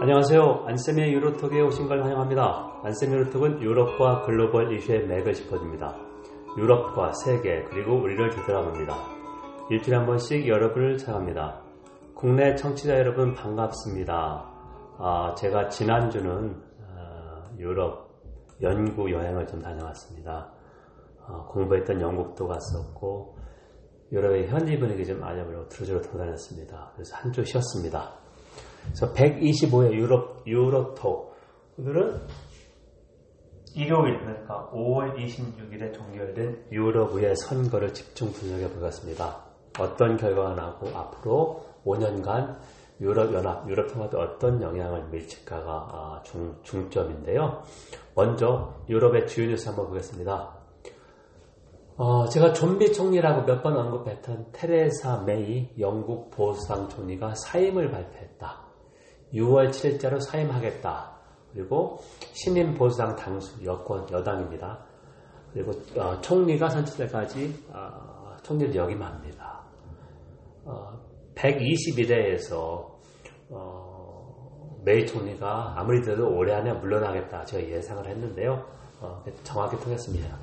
안녕하세요. 안쌤의 유로톡에 오신 걸 환영합니다. 안쌤 유로톡은 유럽과 글로벌 이슈의 맥을 짚어줍니다. 유럽과 세계 그리고 우리를 되돌아봅니다. 일주일에 한 번씩 여러분을 찾아갑니다. 국내 청취자 여러분 반갑습니다. 아, 제가 지난주는 아, 유럽 연구 여행을 좀 다녀왔습니다. 아, 공부했던 영국도 갔었고 유럽의 현지 분위기 좀 알려보려고 두루두루 돌아다녔습니다. 그래서 한 주 쉬었습니다. 그래서 125회 유럽, 유로톡. 오늘은 일요일, 그러니까 5월 26일에 종결된 유럽의 선거를 집중 분석해 보겠습니다. 어떤 결과가 나고 앞으로 5년간 유럽연합, 유럽통합에 어떤 영향을 미칠까가 아, 중, 중점인데요. 먼저 유럽의 주요 뉴스 한번 보겠습니다. 어, 제가 좀비 총리라고 몇 번 언급했던 테레사 메이 영국 보수당 총리가 사임을 발표했다. 6월 7일자로 사임하겠다. 그리고 신임 보수당 당수 여권 여당입니다. 그리고 어, 총리가 선출될 까지 어, 총리를 역임합니다. 어, 121회에서 메이 총리가 아무리 돼도 올해 안에 물러나겠다 제가 예상을 했는데요. 어, 정확히 통했습니다.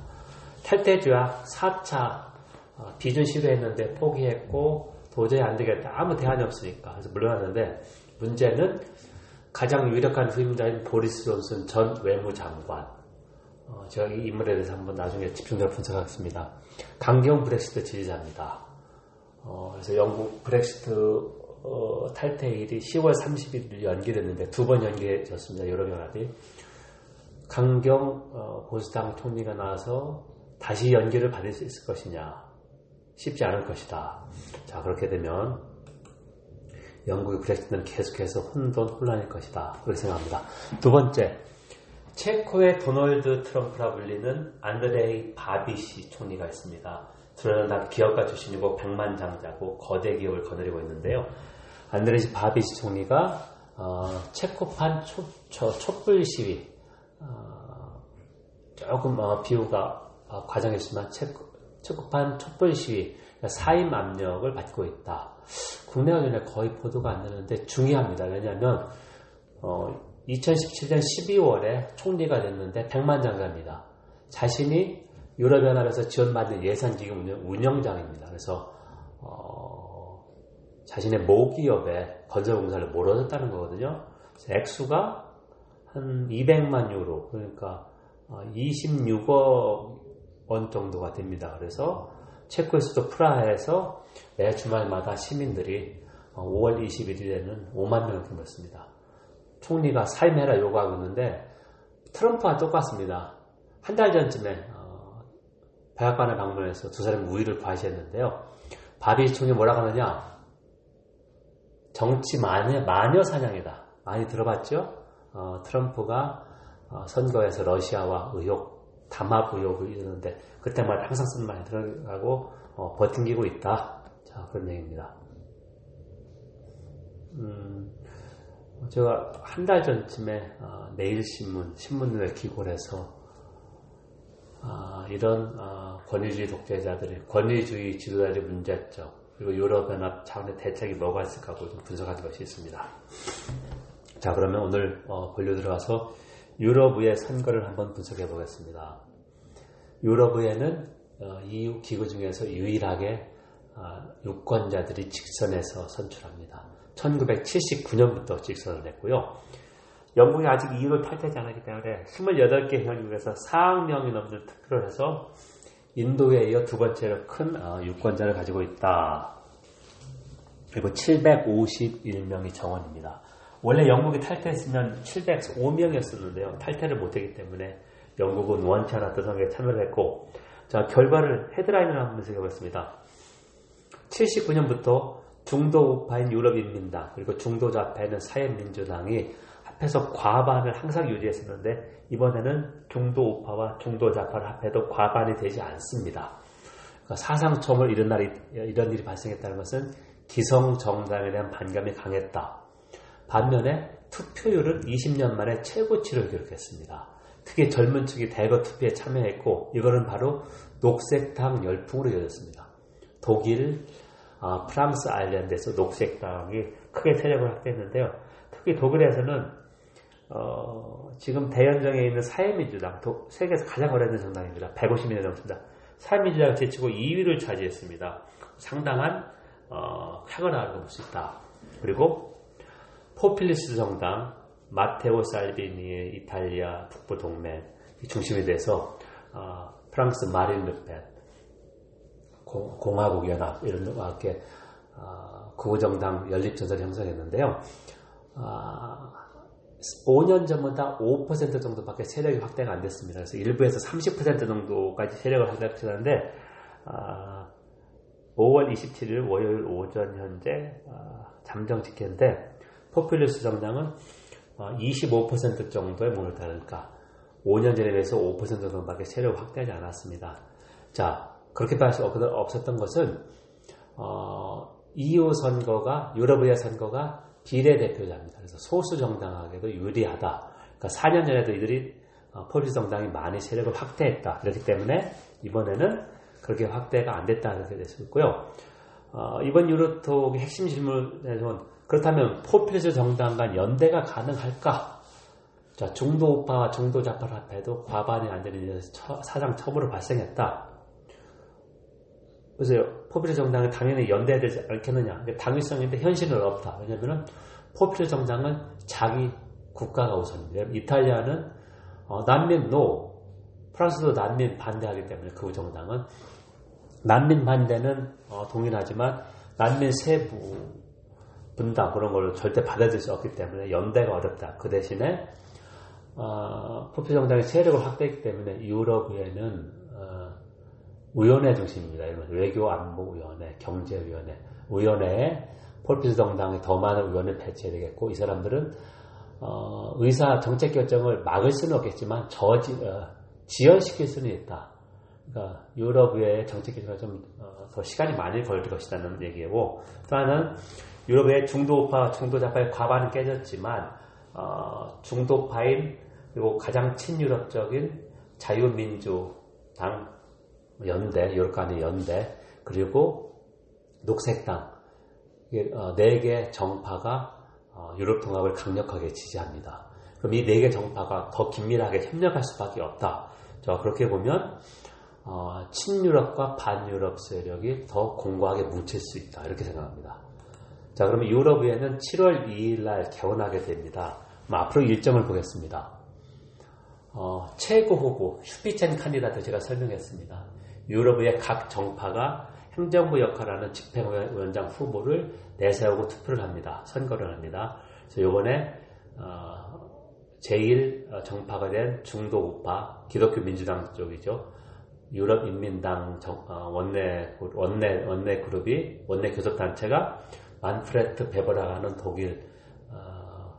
탈퇴 조약 4차 어, 비준 시도했는데 포기했고 도저히 안 되겠다. 아무 대안이 없으니까. 그래서 물러났는데 문제는 가장 유력한 후임자인 보리스 존슨 전 외무장관. 어, 제가 이 인물에 대해서 한번 나중에 집중적으로 분석하겠습니다. 강경 브렉시트 지지자입니다. 어, 그래서 영국 브렉시트 어, 탈퇴일이 10월 30일 연기됐는데 두 번 연기됐습니다. 유럽연합이. 강경 어, 보수당 총리가 나와서 다시 연기를 받을 수 있을 것이냐. 쉽지 않을 것이다. 자, 그렇게 되면 영국의 브렉시트는 계속해서 혼돈, 혼란일 것이다. 그렇게 생각합니다. 두 번째, 체코의 도널드 트럼프라 불리는 안드레이 바비시 총리가 있습니다. 다 기업가 출신이고 백만장자고 거대 기업을 거느리고 있는데요. 안드레이 바비시 총리가 어, 체코판 초, 초, 촛불 시위 어, 조금 어, 비유가 어, 과장했지만 체코, 체코판 촛불 시위 사임 압력을 받고 있다. 국내 언론에 거의 보도가 안 되는데 중요합니다. 왜냐하면 어, 2017년 12월에 총리가 됐는데 백만장자입니다. 자신이 유럽연합에서 지원받는 예산기금 운영 장입니다. 그래서 어, 자신의 모기업에 건설공사를 몰아줬다는 거거든요. 액수가 한 200만 유로 그러니까 26억 어, 원 정도가 됩니다. 그래서 체코의 수도 프라하에서 매 주말마다 시민들이 5월 어, 21일에는 5만 명을 모였습니다. 총리가 사임해라 요구하고 있는데 트럼프와 똑같습니다. 한 달 전쯤에 어, 백악관을 방문해서 두 사람이 우위를 과시했는데요. 바비 총리 뭐라고 하느냐? 정치 마녀, 마녀 사냥이다. 많이 들어봤죠? 어, 트럼프가 어, 선거에서 러시아와 의혹, 담합 의혹을 이루는데 그때마다 항상 쓰는 말이 들어가고 어, 버팅기고 있다. 자 그런 얘기입니다. 음, 제가 한 달 전쯤에 어, 내일 신문, 신문을 기고해서 어, 이런 어, 권위주의 독재자들이 권위주의 지도자들의 문제점 그리고 유럽연합 차원의 대책이 뭐가 있을까 하고 좀 분석한 것이 있습니다. 자 그러면 오늘 어, 본류 들어가서 유럽의 선거를 한번 분석해 보겠습니다. 유럽의회는 EU 어, 기구 중에서 유일하게 어, 유권자들이 직선에서 선출합니다. 1979년부터 직선을 했고요. 영국이 아직 EU를 탈퇴하지 않았기 때문에 28개 현국에서 4억 명이 넘는 투표를 해서 인도에 이어 두 번째로 큰 어, 유권자를 가지고 있다. 그리고 751명이 정원입니다. 원래 영국이 탈퇴했으면 705명이었었는데요. 탈퇴를 못했기 때문에 영국은 원치 않았던 선거에 참여를 했고 자 결과를 헤드라인을 한번 분석해보겠습니다. 79년부터 중도 우파인 유럽인민당 그리고 중도 좌파에는 사회민주당이 합해서 과반을 항상 유지했었는데 이번에는 중도 우파와 중도 좌파를 합해도 과반이 되지 않습니다. 그러니까 사상 처음으로 이런 날이 이런 일이 발생했다는 것은 기성 정당에 대한 반감이 강했다. 반면에 투표율은 20년 만에 최고치를 기록했습니다. 특히 젊은 층이 대거 투표에 참여했고 이거는 바로 녹색당 열풍으로 이어졌습니다. 독일, 아, 프랑스, 아일랜드에서 녹색당이 크게 세력을 확대했는데요. 특히 독일에서는 어, 지금 대연정에 있는 사회민주당, 도, 세계에서 가장 오래된 정당입니다. 150년 넘습니다. 사회민주당을 제치고 2위를 차지했습니다. 상당한 어, 쾌거나라고 볼 수 있다. 그리고 포퓰리스트 정당 마테오 살비니의 이탈리아 북부 동맹 중심이 돼서 어, 프랑스 마린 르펜 공화국 연합 이런 와 함께 어, 구정당 연립전선을 형성했는데요. 어, 5년 전보다 5% 정도밖에 세력이 확대가 안 됐습니다. 그래서 일부에서 30% 정도까지 세력을 확대했는데 어, 5월 27일 월요일 오전 현재 어, 잠정 직계인데 포퓰리스트 정당은 25% 어, 정도의 문을 닫으니까 5년 전에 비해서 5% 정도밖에 세력을 확대하지 않았습니다. 자, 그렇게 따라서 없었던 것은 어, EU 선거가 유럽의 선거가 비례대표자입니다. 그래서 소수 정당에게도 유리하다. 그러니까 4년 전에도 이들이 어, 포퓰리스트 정당이 많이 세력을 확대했다. 그렇기 때문에 이번에는 그렇게 확대가 안 됐다 이렇게 될 수 있고요. 어, 이번 유럽톡의 핵심 질문에서는 그렇다면 포퓰리스트 정당 간 연대가 가능할까? 자, 중도 우파와 중도 좌파 합해도 과반이 안 되는 사상 처음으로 발생했다. 보세요. 포퓰리스트 정당은 당연히 연대해야 되지 않겠느냐. 당위성인데 현실은 없다. 왜냐하면 포퓰리스트 정당은 자기 국가가 우선입니다. 이탈리아는 어, 난민 no, 프랑스도 난민 반대하기 때문에 그 정당은 난민 반대는 어, 동일하지만 난민 세부 분담 그런 걸 절대 받아들일 수 없기 때문에 연대가 어렵다. 그 대신에 어, 포퓰 정당의 세력을 확대했기 때문에 유럽에는 어, 위원회 중심입니다. 외교 안보 위원회, 경제 위원회, 위원회에 폴피스 정당이 더 많은 위원회 배치해야 되겠고 이 사람들은 어, 의사 정책 결정을 막을 수는 없겠지만 저지 어, 지연시킬 수는 있다. 그러니까 유럽의 정책 결정이 좀더 어, 시간이 많이 걸릴 것이라는 얘기고 또 하나는 유럽의 중도파, 중도자파의 과반은 깨졌지만 어, 중도파인 그리고 가장 친유럽적인 자유민주당 연대, 유럽 간의 연대, 그리고 녹색당, 어, 네개 정파가 어, 유럽 통합을 강력하게 지지합니다. 그럼 이 네 개 정파가 더 긴밀하게 협력할 수밖에 없다. 자, 그렇게 보면 어, 친유럽과 반유럽 세력이 더 공고하게 뭉칠 수 있다. 이렇게 생각합니다. 자, 그러면 유럽의회는 7월 2일 날 개원하게 됩니다. 앞으로 일정을 보겠습니다. 어, 최고 후보 슈피첸 칸디다트 제가 설명했습니다. 유럽의 각 정파가 행정부 역할하는 집행위원장 후보를 내세우고 투표를 합니다. 선거를 합니다. 그래서 이번에 어, 제1 정파가 된 중도 우파 기독교 민주당 쪽이죠. 유럽 인민당 정, 어, 원내 원내 원내 그룹이 원내 교섭 단체가 만프레트 베버라라는 독일 어,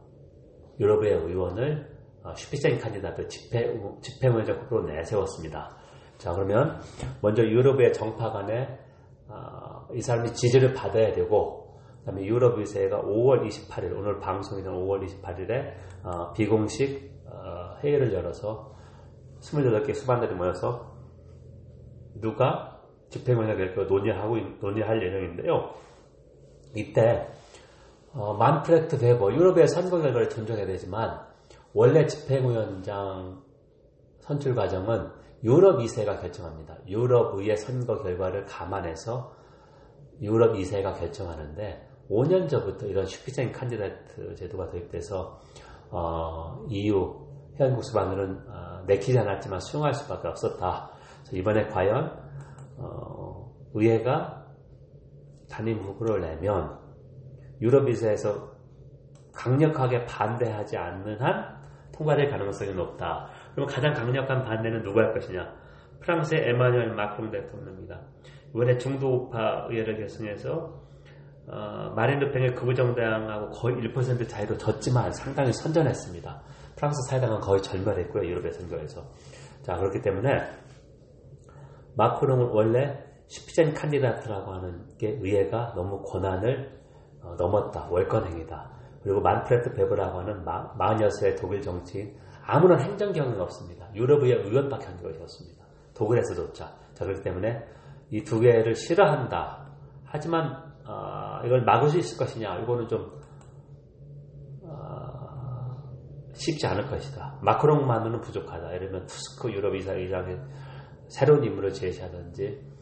유럽의 의원을 어, 슈피센 칸디다트 집회, 집행위원장으로 내세웠습니다. 자, 그러면 먼저 유럽의 정파 간에 어, 이 사람이 지지를 받아야 되고, 그 다음에 유럽 의회가 5월 28일, 오늘 방송이는 5월 28일에 어, 비공식 어, 회의를 열어서 28개 수반들이 모여서 누가 집행위원장을 논의하고 논의할 예정인데요. 이때 어, 만프레트 베버 유럽의 선거 결과를 존중해야 되지만 원래 집행위원장 선출 과정은 유럽 2세가 결정합니다. 유럽 의회 선거 결과를 감안해서 유럽 2세가 결정하는데 5년 전부터 이런 슈피생 칸디다트 제도가 도입돼서 어, EU 회원국 수반들은 어, 내키지 않았지만 수용할 수밖에 없었다. 이번에 과연 어, 의회가 단임 후보를 내면 유럽 이사에서 강력하게 반대하지 않는 한 통과될 가능성이 높다. 그럼 가장 강력한 반대는 누가 할 것이냐? 프랑스의 에마뉴엘 마크롱 대통령입니다. 이번에 중도우파 의회를 결성해서 어, 마린 르펜의 극우 정당하고 거의 1% 차이로 졌지만 상당히 선전했습니다. 프랑스 사회당은 거의 절멸했고요. 유럽의 선거에서. 자 그렇기 때문에 마크롱은 원래 슈피젠 칸디다트라고 하는 게 의회가 너무 권한을 어, 넘었다. 월권행위다. 그리고 만프레트 베브라고 하는 46의 독일 정치인 아무런 행정 경험이 없습니다. 유럽의 의원밖에 한 것이 없습니다. 독일에서조차. 자, 그렇기 때문에 이 두 개를 싫어한다. 하지만 어, 이걸 막을 수 있을 것이냐? 이거는 좀 어, 쉽지 않을 것이다. 마크롱만으로는 부족하다. 이러면 투스크 유럽 이사장의 새로운 임무를 제시하든지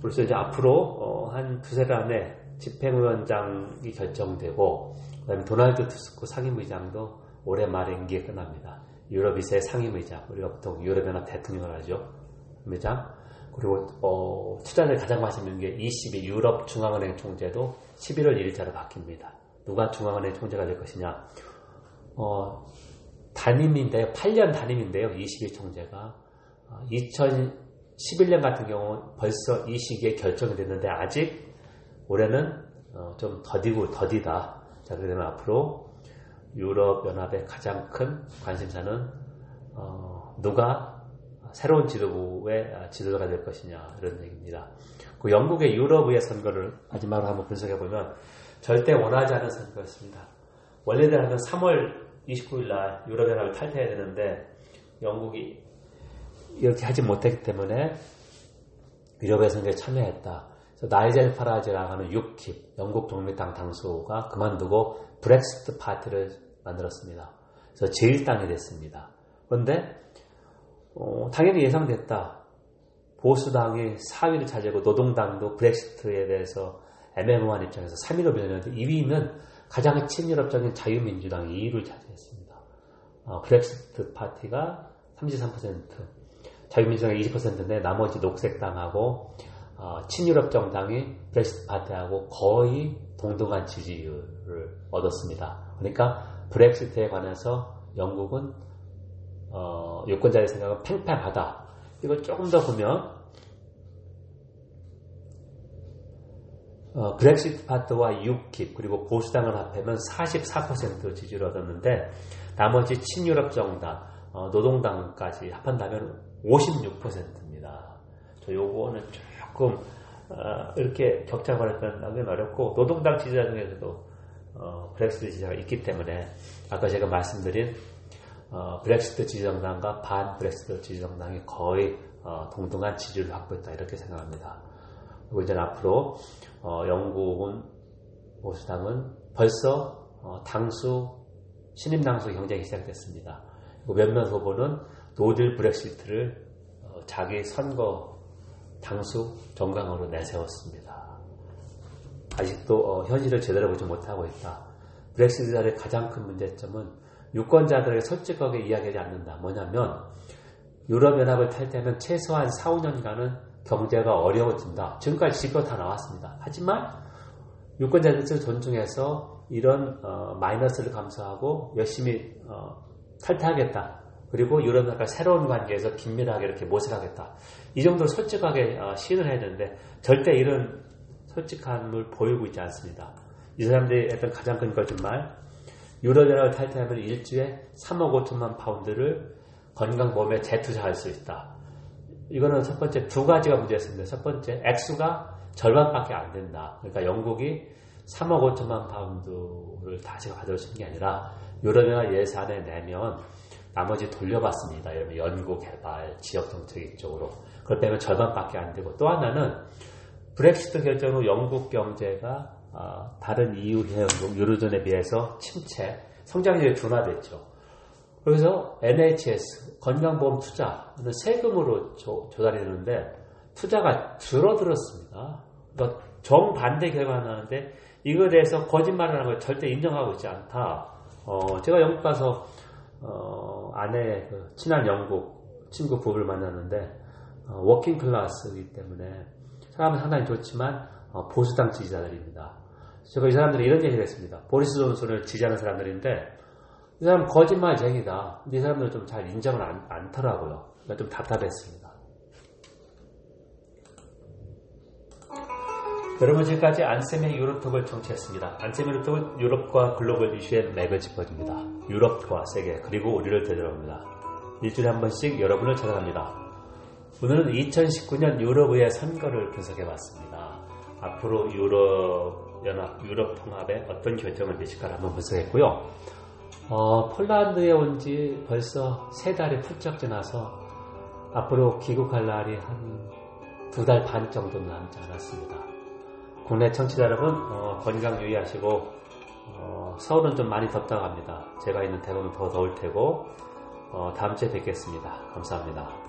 벌써 이제 앞으로 어, 한 두세 달 안에 집행위원장이 결정되고 그다음에 도널드 투스크 상임의장도 올해 말에 임기에 끝납니다. 유럽 이사의 상임의장 우리가 보통 유럽연합 대통령을 하죠. 의장 그리고 어, 투자를 가장 많이 있는 게 22 유럽 중앙은행 총재도 11월 1일자로 바뀝니다. 누가 중앙은행 총재가 될 것이냐? 어, 단임인데요. 8년 단임인데요. 22 총재가 2011년 어, 같은 경우 벌써 이 시기에 결정이 됐는데 아직 올해는 어, 좀 더디고 더디다. 자, 그러면 앞으로 유럽 연합의 가장 큰 관심사는 어, 누가 새로운 지도부의 지도자가 될 것이냐 이런 얘기입니다. 그 영국의 유럽의 선거를 마지막으로 한번 분석해 보면 절대 원하지 않은 선거였습니다. 원래대로 면 3월 29일 날 유럽연합을 탈퇴해야 되는데 영국이 이렇게 하지 못했기 때문에 유럽의 선거에 참여했다. 나이젤 파라지라고 하는 유킵 영국 독립당 당수가 그만두고 브렉시트 파티를 만들었습니다. 그래서 제1당이 됐습니다. 그런데 어, 당연히 예상됐다. 보수당이 4위를 차지하고 노동당도 브렉시트에 대해서 애매모호한 입장에서 3위로 변했는데 2위는 가장 친유럽적인 자유민주당이 2위를 차지했습니다. 어, 브렉시트 파티가 33%, 자유민주당이 20%인데 나머지 녹색당하고 어, 친유럽 정당이 브렉시트 파티하고 거의 동등한 지지율을 얻었습니다. 그러니까 브렉시트에 관해서 영국은 어, 유권자의 생각은 팽팽하다. 이걸 조금 더 보면 어, 브렉시트 파트와 유킵 그리고 보수당을 합하면 44% 지지를 얻었는데 나머지 친유럽 정당, 어, 노동당까지 합한다면 56%입니다. 저 요거는 조금 어, 이렇게 격차가 발생하기는 어렵고 노동당 지지자 중에서도 어, 브렉시트 지지자가 있기 때문에 아까 제가 말씀드린 어, 브렉시트 지지정당과 반 브렉시트 지지정당이 거의 어, 동등한 지지를 확보했다 이렇게 생각합니다. 그리고 이제 앞으로 어, 영국은 보수당은 벌써 어, 당수 신임 당수 경쟁이 시작됐습니다. 몇몇 후보는 노딜 브렉시트를 어, 자기 선거 당수 정강으로 내세웠습니다. 아직도 어, 현실을 제대로 보지 못하고 있다. 브렉시트 자의 가장 큰 문제점은 유권자들에게 솔직하게 이야기하지 않는다. 뭐냐면 유럽연합을 탈퇴하면 최소한 4, 5년간은 경제가 어려워진다. 지금까지 지표 다 나왔습니다. 하지만 유권자들을 존중해서 이런 어, 마이너스를 감수하고 열심히 어, 탈퇴하겠다. 그리고 유럽연합과 새로운 관계에서 긴밀하게 이렇게 모색하겠다. 이 정도로 솔직하게 어, 시인을 되는데 절대 이런 솔직함을 보이고 있지 않습니다. 이 사람들이 했던 가장 큰 거짓말 유럽연합을 탈퇴하면 일주에 3억 5천만 파운드를 건강보험에 재투자할 수 있다. 이거는 첫 번째 두 가지가 문제였습니다. 첫 번째 액수가 절반밖에 안 된다. 그러니까 영국이 3억 5천만 파운드를 다시 가져올 수 있는 게 아니라 유럽연합 예산에 내면 나머지 돌려받습니다. 이러면 연구, 개발, 지역 정책 이쪽으로. 그걸 빼면 절반밖에 안 되고 또 하나는 브렉시트 결정 후 영국 경제가 어, 다른 EU 회원국 유로존에 비해서 침체, 성장률이 둔화됐죠. 그래서 NHS 건강보험 투자는 세금으로 조, 조달이 되는데 투자가 줄어들었습니다. 그러니까 정반대 결과가 나는데 이거에 대해서 거짓말을 하는 걸 절대 인정하고 있지 않다. 어, 제가 영국 가서 어, 아내 그 친한 영국 친구 부부를 만났는데 어, working class이기 때문에 사람은 상당히 좋지만 어, 보수당 지지자들입니다. 제가 이 사람들이 이런 얘기를 했습니다. 보리스 존슨을 지지하는 사람들인데 이 사람 거짓말쟁이다. 이 사람들은 좀잘 인정을 안, 않더라고요. 그러니까 좀 답답했습니다. 여러분 지금까지 안쌤의 유럽톡을 청취했습니다. 안쌤의 유럽톡은 유럽과 글로벌 이슈의 맥을 짚어줍니다. 유럽과 세계 그리고 우리를 되돌아옵니다. 일주일에 한 번씩 여러분을 찾아갑니다. 오늘은 2019년 유럽의 선거를 분석해봤습니다. 앞으로 유럽 연합, 유럽 통합에 어떤 결정을 내실까를 한번 분석했고요. 어, 폴란드에 온 지 벌써 세 달이 훌쩍 지나서 앞으로 귀국할 날이 한 두 달 반 정도 남지 않았습니다. 국내 청취자 여러분 어, 건강 유의하시고 어, 서울은 좀 많이 덥다고 합니다. 제가 있는 대구는 더 더울 테고 어, 다음 주에 뵙겠습니다. 감사합니다.